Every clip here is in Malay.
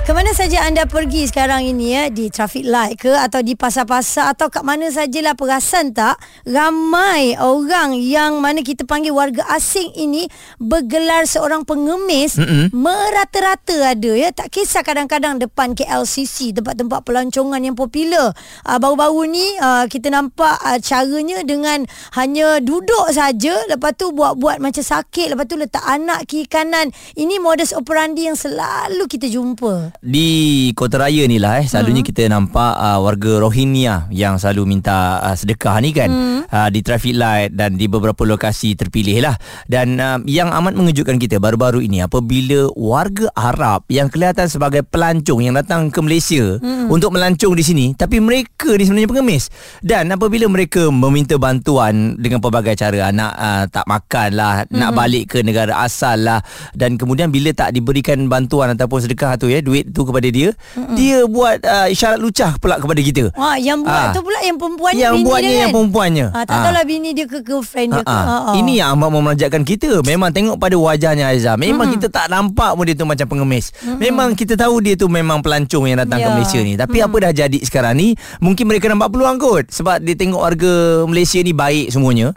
Ke mana saja anda pergi sekarang ini ya? Di traffic light ke atau di pasar-pasar atau kat mana sajalah perasan tak ramai orang yang mana kita panggil warga asing ini bergelar seorang pengemis Mm-mm. merata-rata ada ya? Tak kisah kadang-kadang depan KLCC tempat-tempat pelancongan yang popular. Uh, baru-baru ni uh, kita nampak uh, caranya dengan hanya duduk saja lepas tu buat-buat macam sakit lepas tu letak anak kiri kanan. Ini modus operandi yang selalu kita jumpa di Kota Raya ni lah eh selalunya hmm. kita nampak uh, warga Rohingya yang selalu minta uh, sedekah ni kan hmm. uh, di traffic light dan di beberapa lokasi terpilih lah dan uh, yang amat mengejutkan kita baru-baru ini apabila warga Arab yang kelihatan sebagai pelancong yang datang ke Malaysia hmm. untuk melancong di sini tapi mereka ni sebenarnya pengemis dan apabila mereka meminta bantuan dengan pelbagai cara nak uh, tak makan lah hmm. nak balik ke negara asal lah dan kemudian bila tak diberikan bantuan ataupun sedekah tu ya duit tu kepada dia mm-hmm. dia buat uh, isyarat lucah pula kepada kita ha yang buat ha. tu pula yang perempuannya yang bini buatnya dia yang kan? perempuannya ha tak tahulah bini dia ke girlfriend dia ha. ha. ini yang amat memanjakan kita memang tengok pada wajahnya Aizah memang mm-hmm. kita tak nampak pun dia tu macam pengemis mm-hmm. memang kita tahu dia tu memang pelancong yang datang yeah. ke Malaysia ni tapi mm-hmm. apa dah jadi sekarang ni mungkin mereka nampak peluang kot sebab dia tengok warga Malaysia ni baik semuanya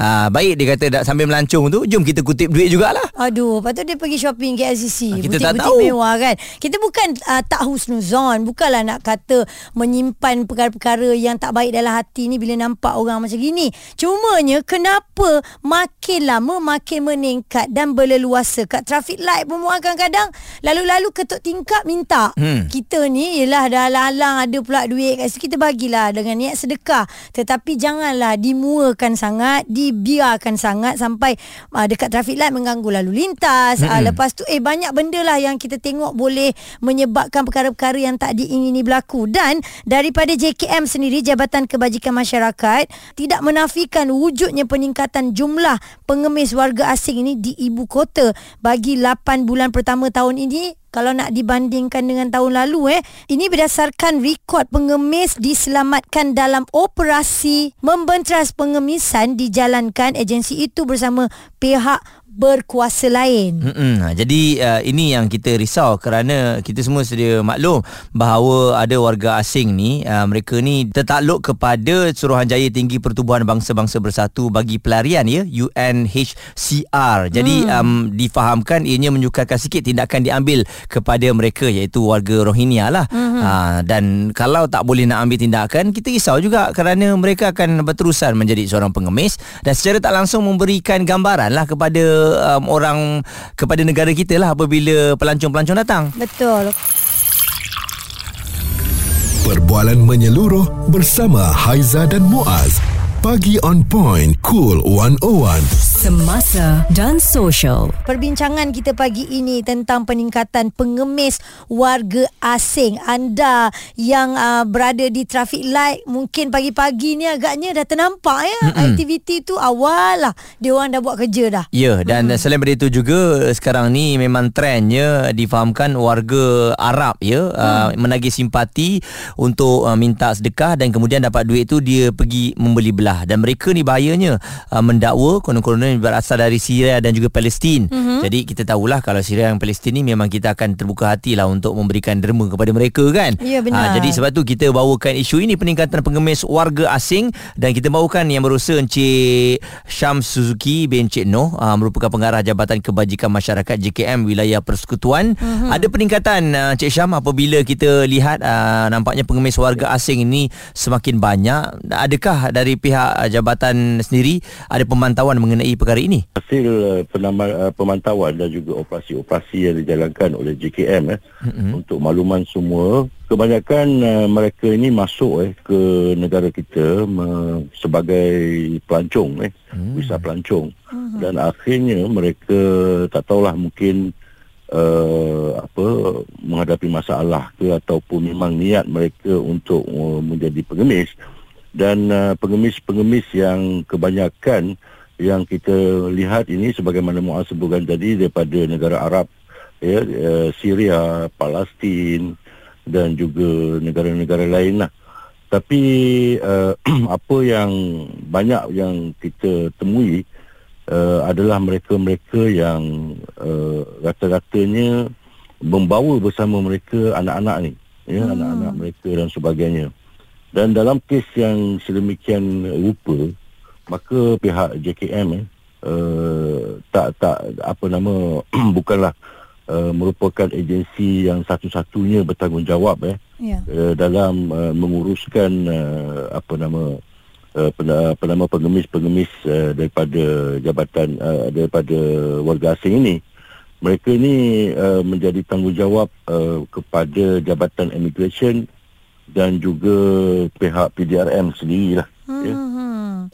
ha baik dia kata dah sambil melancong tu jom kita kutip duit jugalah aduh patut dia pergi shopping ke LCC ha, kita tak tahu mewah kan kita bukan uh, tak husnuzon bukanlah nak kata menyimpan perkara-perkara yang tak baik dalam hati ni bila nampak orang macam gini cumanya kenapa makin lama makin meningkat dan berleluasa kat traffic light pun kadang-kadang lalu-lalu ketuk tingkap minta hmm. kita ni ialah dah lalang ada pula duit kat situ kita bagilah dengan niat sedekah tetapi janganlah dimuakan sangat dibiarkan sangat sampai uh, dekat traffic light mengganggu lalu lintas hmm. uh, lepas tu eh banyak benda lah yang kita tengok boleh menyebabkan perkara perkara-perkara yang tak diingini berlaku. Dan daripada JKM sendiri Jabatan Kebajikan Masyarakat tidak menafikan wujudnya peningkatan jumlah pengemis warga asing ini di ibu kota. Bagi 8 bulan pertama tahun ini kalau nak dibandingkan dengan tahun lalu eh ini berdasarkan rekod pengemis diselamatkan dalam operasi membentras pengemisan dijalankan agensi itu bersama pihak berkuasa lain. Mm-mm. Jadi uh, ini yang kita risau kerana kita semua sedia maklum bahawa ada warga asing ni uh, mereka ni tertakluk kepada Suruhanjaya Tinggi Pertubuhan Bangsa-Bangsa Bersatu bagi pelarian ya UNHCR. Jadi mm. um, difahamkan ianya menyukarkan sikit tindakan diambil kepada mereka iaitu warga Rohingya lah. Mm-hmm. Uh, dan kalau tak boleh nak ambil tindakan kita risau juga kerana mereka akan berterusan menjadi seorang pengemis dan secara tak langsung memberikan gambaran lah kepada um, orang kepada negara kita lah apabila pelancong-pelancong datang. Betul. Perbualan menyeluruh bersama Haiza dan Muaz. Pagi on point, cool 101 semasa dan sosial. Perbincangan kita pagi ini tentang peningkatan pengemis warga asing. Anda yang uh, berada di traffic light mungkin pagi-pagi ni agaknya dah ternampak ya Mm-mm. aktiviti tu awal lah dia orang dah buat kerja dah. Ya dan mm-hmm. selain daripada itu juga sekarang ni memang trendnya difahamkan warga Arab ya mm. uh, menagih simpati untuk uh, minta sedekah dan kemudian dapat duit tu dia pergi membeli belah dan mereka ni bahayanya uh, mendakwa konon-konon sebenarnya berasal dari Syria dan juga Palestin. Mm-hmm. Jadi kita tahulah kalau Syria dan Palestin ni memang kita akan terbuka hati lah untuk memberikan derma kepada mereka kan. Ya benar. Ha, jadi sebab tu kita bawakan isu ini peningkatan pengemis warga asing dan kita bawakan yang berusaha Encik Syam Suzuki bin Encik Noh ha, merupakan pengarah Jabatan Kebajikan Masyarakat JKM Wilayah Persekutuan. Mm-hmm. Ada peningkatan uh, Encik Syam apabila kita lihat uh, nampaknya pengemis warga asing ini semakin banyak. Adakah dari pihak jabatan sendiri ada pemantauan mengenai perkara ini? Hasil uh, penama, uh, pemantauan dan juga operasi-operasi yang dijalankan oleh JKM eh, mm-hmm. untuk makluman semua, kebanyakan uh, mereka ini masuk eh, ke negara kita uh, sebagai pelancong, eh, mm. visa pelancong. Mm-hmm. Dan akhirnya mereka tak tahulah mungkin uh, apa menghadapi masalah ke ataupun memang niat mereka untuk uh, menjadi pengemis dan uh, pengemis-pengemis yang kebanyakan yang kita lihat ini sebagaimana Muaz sebutkan tadi daripada negara Arab ya uh, Syria, Palestin dan juga negara-negara lain lah. tapi uh, apa yang banyak yang kita temui uh, adalah mereka-mereka yang uh, rata-ratanya membawa bersama mereka anak-anak ni ya hmm. anak-anak mereka dan sebagainya dan dalam kes yang sedemikian rupa maka pihak JKM eh, uh, tak tak apa nama bukanlah uh, merupakan agensi yang satu-satunya bertanggungjawab eh yeah. uh, dalam uh, menguruskan uh, apa nama uh, apa nama pengemis-pengemis uh, daripada jabatan uh, daripada warga asing ini mereka ini uh, menjadi tanggungjawab uh, kepada jabatan immigration dan juga pihak PDRM sendirilah hmm. ya.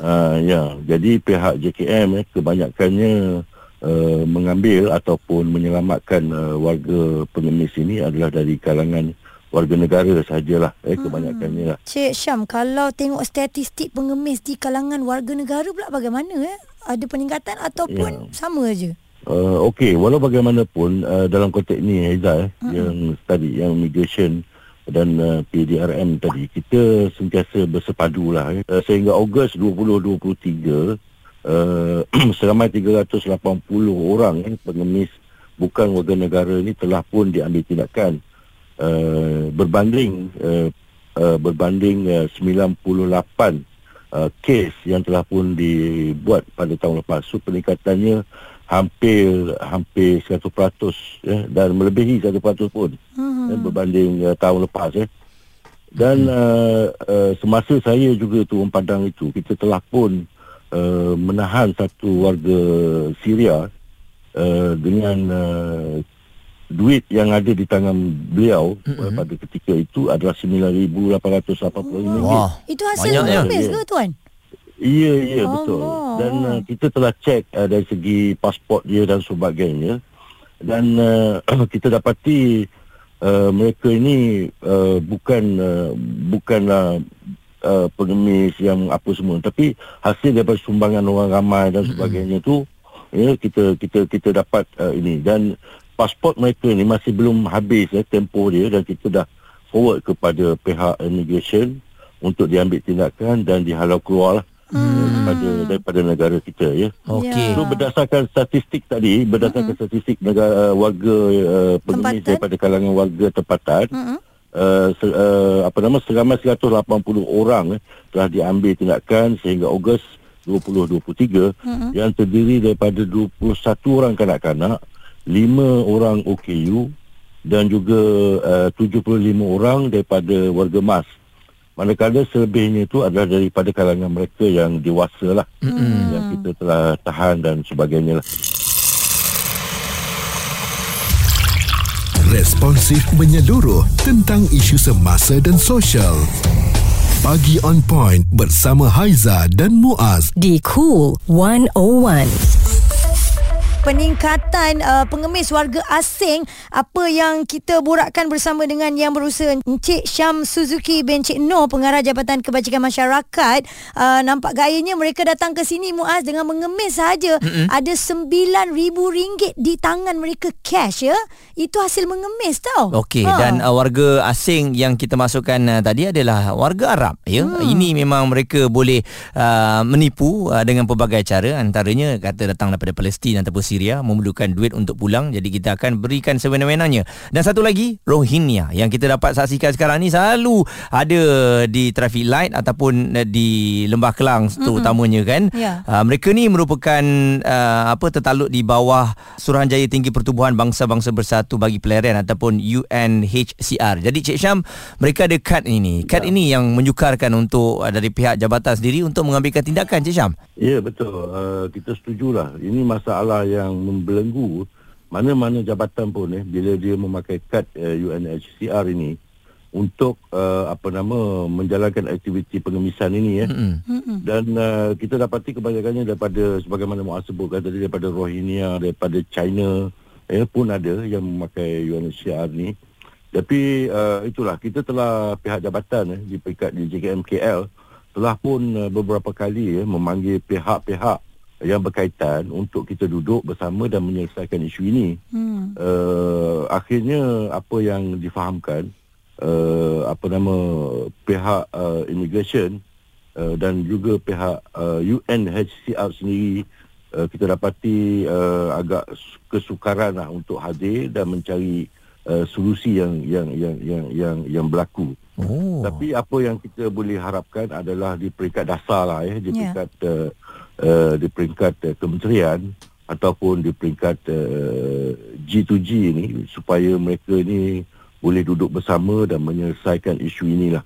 Uh, ya jadi pihak JKM eh, kebanyakannya uh, mengambil ataupun menyelamatkan uh, warga pengemis ini adalah dari kalangan warga negara sajalah eh hmm. kebanyakannya lah. Cik Syam kalau tengok statistik pengemis di kalangan warga negara pula bagaimana eh ada peningkatan ataupun ya. sama aja uh, okey walau bagaimanapun uh, dalam konteks ni Aiza eh, hmm. yang tadi yang migration dan uh, PDRM tadi kita sentiasa bersepadu lah eh. uh, sehingga Ogos 2023 uh, seramai 380 orang eh, pengemis bukan warga negara ini telah pun diambil tindakan uh, berbanding uh, uh, berbanding uh, 98 uh, kes yang telah pun dibuat pada tahun lepas so peningkatannya hampir hampir 100% ya, dan melebihi 100% pun hmm. Ya, berbanding uh, tahun lepas ya. Dan hmm. uh, uh, semasa saya juga turun padang itu kita telah pun uh, menahan satu warga Syria uh, dengan uh, duit yang ada di tangan beliau hmm. uh, pada ketika itu adalah 9885 ringgit. Wah. Itu hasil habis ke tuan? Ya, ya Allah. betul. Dan uh, kita telah cek uh, dari segi pasport dia dan sebagainya. Dan uh, kita dapati uh, mereka ini uh, bukan uh, bukanlah uh, pengemis yang apa semua. Tapi hasil daripada sumbangan orang ramai dan sebagainya tu ya kita kita kita dapat uh, ini. Dan pasport mereka ni masih belum habis ya tempoh dia. Dan kita dah forward kepada pihak immigration untuk diambil tindakan dan dihalau keluar lah hmm. Daripada daripada negara kita ya. Okey. So berdasarkan statistik tadi, berdasarkan hmm. statistik negara uh, warga uh, pengemis daripada kalangan warga tempatan, hmm. uh, se, uh, apa nama seramai 180 orang eh, telah diambil tindakan sehingga Ogos 2023 hmm. yang terdiri daripada 21 orang kanak-kanak, 5 orang OKU dan juga uh, 75 orang daripada warga MAS. Manakala selebihnya itu adalah daripada kalangan mereka yang dewasa lah. Mm-hmm. Yang kita telah tahan dan sebagainya lah. Responsif menyeluruh tentang isu semasa dan sosial. Pagi on point bersama Haiza dan Muaz. Di Cool 101 peningkatan uh, pengemis warga asing. Apa yang kita borakkan bersama dengan yang berusaha Encik Syam Suzuki bin Encik Noh pengarah Jabatan Kebajikan Masyarakat. Uh, nampak gayanya mereka datang ke sini Muaz dengan mengemis saja mm-hmm. ada RM9,000 di tangan mereka cash ya. Itu hasil mengemis tau. Okey ha. dan uh, warga asing yang kita masukkan uh, tadi adalah warga Arab ya. Hmm. ini memang mereka boleh uh, menipu uh, dengan pelbagai cara. Antaranya kata datang daripada Palestin ataupun Syria memerlukan duit untuk pulang jadi kita akan berikan sewenang-wenangnya. Dan satu lagi Rohingya yang kita dapat saksikan sekarang ni selalu ada di traffic light ataupun di Lembah Kelang terutamanya kan? Yeah. uh, mereka ni merupakan uh, apa tertaluk di bawah Suruhanjaya Tinggi Pertubuhan Bangsa-Bangsa Bersatu bagi Pelarian ataupun UNHCR jadi Cik Syam mereka ada kad ini. Kad yeah. ini yang menyukarkan untuk uh, dari pihak jabatan sendiri untuk mengambilkan tindakan Cik Syam? Ya betul. Uh, kita setujulah. Ini masalah yang yang membelenggu mana-mana jabatan pun eh bila dia memakai kad uh, eh, UNHCR ini untuk uh, apa nama menjalankan aktiviti pengemisan ini ya. Mm-hmm. Dan uh, kita dapati kebanyakannya daripada sebagaimana Muaz sebutkan tadi daripada Rohingya, daripada China eh pun ada yang memakai UNHCR ni. Tapi uh, itulah kita telah pihak jabatan eh, di peringkat di JKMKL telah pun uh, beberapa kali eh, memanggil pihak-pihak yang berkaitan untuk kita duduk bersama dan menyelesaikan isu ini. Hmm. Uh, akhirnya apa yang difahamkan uh, apa nama pihak uh, immigration uh, dan juga pihak uh, UNHCR sendiri uh, kita dapati uh, agak kesukaran lah untuk hadir dan mencari uh, solusi yang yang yang yang yang yang berlaku. Oh. Tapi apa yang kita boleh harapkan adalah di peringkat dasar lah ya, di peringkat yeah. uh, uh, di peringkat uh, kementerian ataupun di peringkat uh, G2G ini supaya mereka ini boleh duduk bersama dan menyelesaikan isu inilah.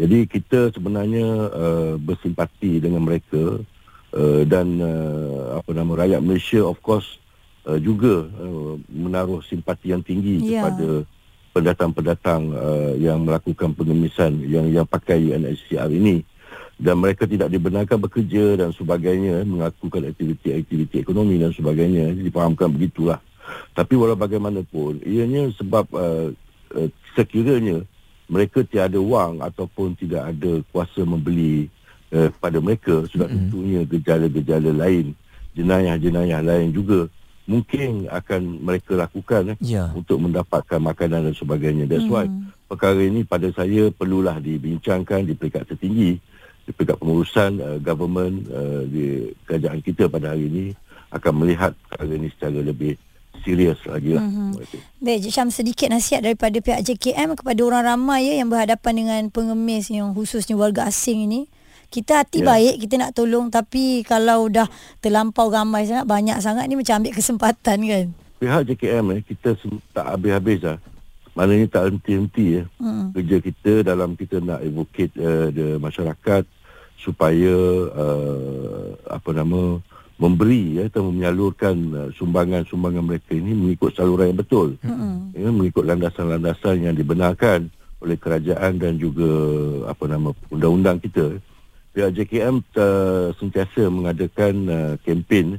Jadi kita sebenarnya uh, bersimpati dengan mereka uh, dan uh, apa nama rakyat Malaysia of course uh, juga uh, menaruh simpati yang tinggi yeah. kepada pendatang-pendatang uh, yang melakukan pengemisan yang yang pakai UNHCR ini dan mereka tidak dibenarkan bekerja dan sebagainya melakukan aktiviti-aktiviti ekonomi dan sebagainya dipahamkan begitulah tapi walau bagaimanapun ianya sebab uh, uh, sekiranya mereka tiada wang ataupun tidak ada kuasa membeli uh, pada mereka sudah mm-hmm. tentunya gejala-gejala lain jenayah-jenayah lain juga mungkin akan mereka lakukan eh, yeah. untuk mendapatkan makanan dan sebagainya. That's mm. why perkara ini pada saya perlulah dibincangkan di peringkat tertinggi, di peringkat pengurusan uh, government uh, di kerajaan kita pada hari ini akan melihat perkara ini secara lebih serius lagi lah. Mm-hmm. Baik, Syam sedikit nasihat daripada pihak JKM kepada orang ramai ya yang berhadapan dengan pengemis yang khususnya warga asing ini kita hati yeah. baik kita nak tolong tapi kalau dah terlampau ramai sangat banyak sangat ni macam ambil kesempatan kan pihak JKM eh kita tak habis-habis lah maknanya tak henti-henti ya hmm. kerja kita dalam kita nak advocate uh, the masyarakat supaya uh, apa nama memberi ya atau menyalurkan uh, sumbangan-sumbangan mereka ini mengikut saluran yang betul hmm. ya mengikut landasan-landasan yang dibenarkan oleh kerajaan dan juga apa nama undang-undang kita pihak JKM uh, sentiasa mengadakan uh, kempen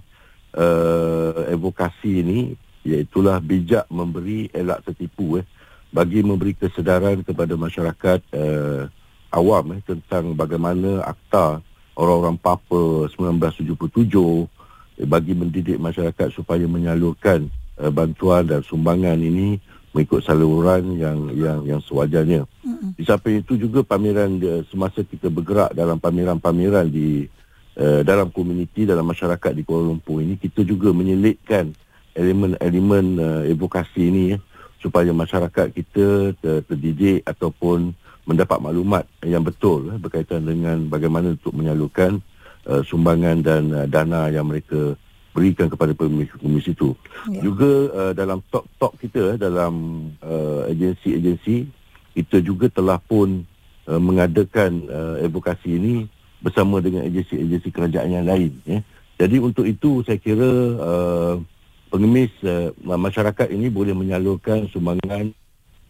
uh, advokasi ini iaitulah bijak memberi elak tertipu eh bagi memberi kesedaran kepada masyarakat uh, awam eh tentang bagaimana akta orang-orang Papa 1977 eh, bagi mendidik masyarakat supaya menyalurkan uh, bantuan dan sumbangan ini mengikut saluran yang yang yang sewajarnya. Mm-hmm. Di samping itu juga pameran semasa kita bergerak dalam pameran-pameran di uh, dalam komuniti dalam masyarakat di Kuala Lumpur ini kita juga menyelitkan elemen-elemen uh, advokasi ini ya, supaya masyarakat kita ter- terdidik ataupun mendapat maklumat yang betul uh, berkaitan dengan bagaimana untuk menyalurkan uh, sumbangan dan uh, dana yang mereka berikan kepada komisi itu. Ya. Juga uh, dalam talk-talk kita dalam uh, agensi-agensi kita juga telah pun uh, mengadakan uh, advokasi ini bersama dengan agensi-agensi kerajaan yang lain ya. Jadi untuk itu saya kira uh, pengemis uh, masyarakat ini boleh menyalurkan sumbangan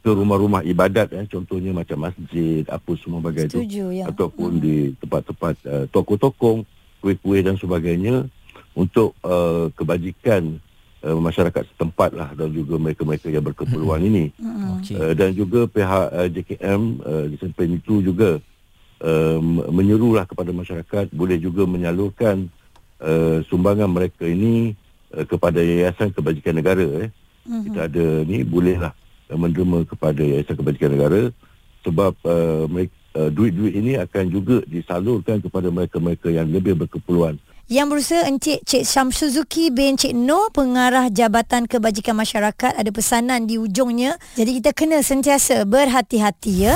ke rumah-rumah ibadat eh contohnya macam masjid apa semua bagai itu ya. ataupun hmm. di tempat-tempat uh, toko-toko kuih-kuih dan sebagainya untuk uh, kebajikan uh, masyarakat setempat lah dan juga mereka-mereka yang berkeperluan ini okay. uh, dan juga pihak uh, JKM uh, di samping itu juga uh, menyerulah kepada masyarakat boleh juga menyalurkan uh, sumbangan mereka ini uh, kepada Yayasan Kebajikan Negara eh. uh-huh. kita ada ni bolehlah uh, menerima kepada Yayasan Kebajikan Negara sebab uh, mereka, uh, duit-duit ini akan juga disalurkan kepada mereka-mereka yang lebih berkeperluan. Yang berusaha Encik Cik Syam Suzuki bin Cik Noh pengarah Jabatan Kebajikan Masyarakat ada pesanan di ujungnya. Jadi kita kena sentiasa berhati-hati ya.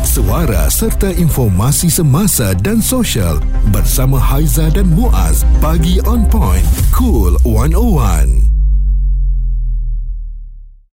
Suara serta informasi semasa dan sosial bersama Haiza dan Muaz. Pagi on point cool 101